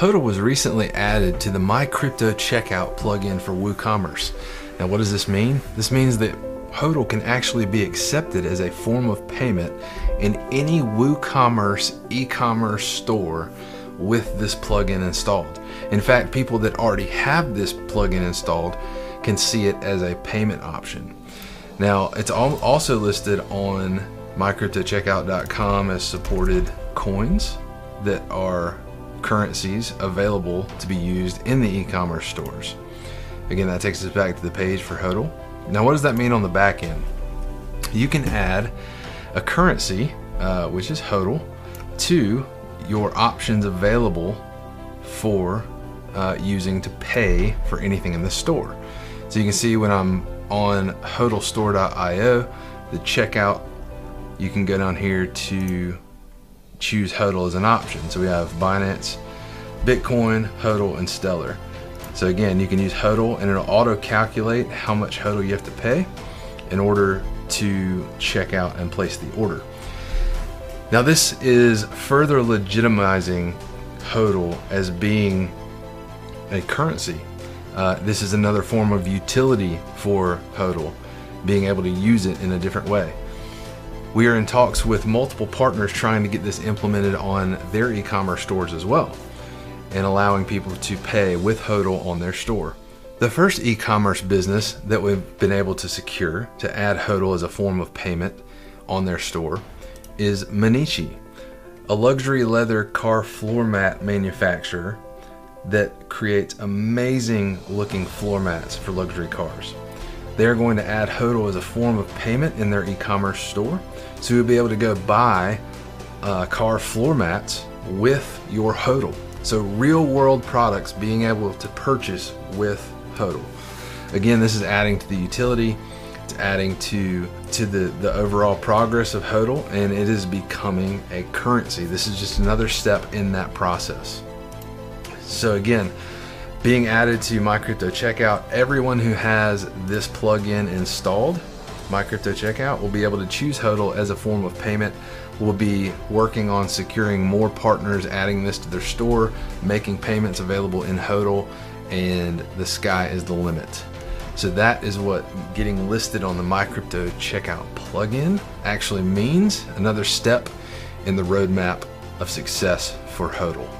HODL was recently added to the MyCrypto checkout plugin for WooCommerce. Now, what does this mean? This means that HODL can actually be accepted as a form of payment in any WooCommerce e-commerce store with this plugin installed. In fact, people that already have this plugin installed can see it as a payment option. Now, it's also listed on mycryptocheckout.com as supported coins that are currencies available to be used in the e-commerce stores. Again, that takes us back to the page for HODL. Now, what does that mean on the back end? You can add a currency, uh, which is HODL, to your options available for uh, using to pay for anything in the store. So you can see when I'm on hodlstore.io, the checkout, you can go down here to choose HODL as an option. So we have Binance, Bitcoin, HODL, and Stellar. So again, you can use HODL and it'll auto calculate how much HODL you have to pay in order to check out and place the order. Now this is further legitimizing HODL as being a currency. Uh, this is another form of utility for HODL, being able to use it in a different way. We are in talks with multiple partners trying to get this implemented on their e-commerce stores as well, and allowing people to pay with HODL on their store. The first e-commerce business that we've been able to secure to add HODL as a form of payment on their store is Mainichi, a luxury leather car floor mat manufacturer that creates amazing looking floor mats for luxury cars. They're going to add HODL as a form of payment in their e-commerce store. So you'll be able to go buy uh, car floor mats with your HODL. So real world products being able to purchase with HODL. Again, this is adding to the utility, it's adding to to the, the overall progress of HODL, and it is becoming a currency. This is just another step in that process. So again, being added to MyCrypto Checkout, everyone who has this plugin installed, MyCrypto Checkout, will be able to choose HODL as a form of payment. We'll be working on securing more partners, adding this to their store, making payments available in HODL, and the sky is the limit. So that is what getting listed on the MyCrypto Checkout plugin actually means. Another step in the roadmap of success for HODL.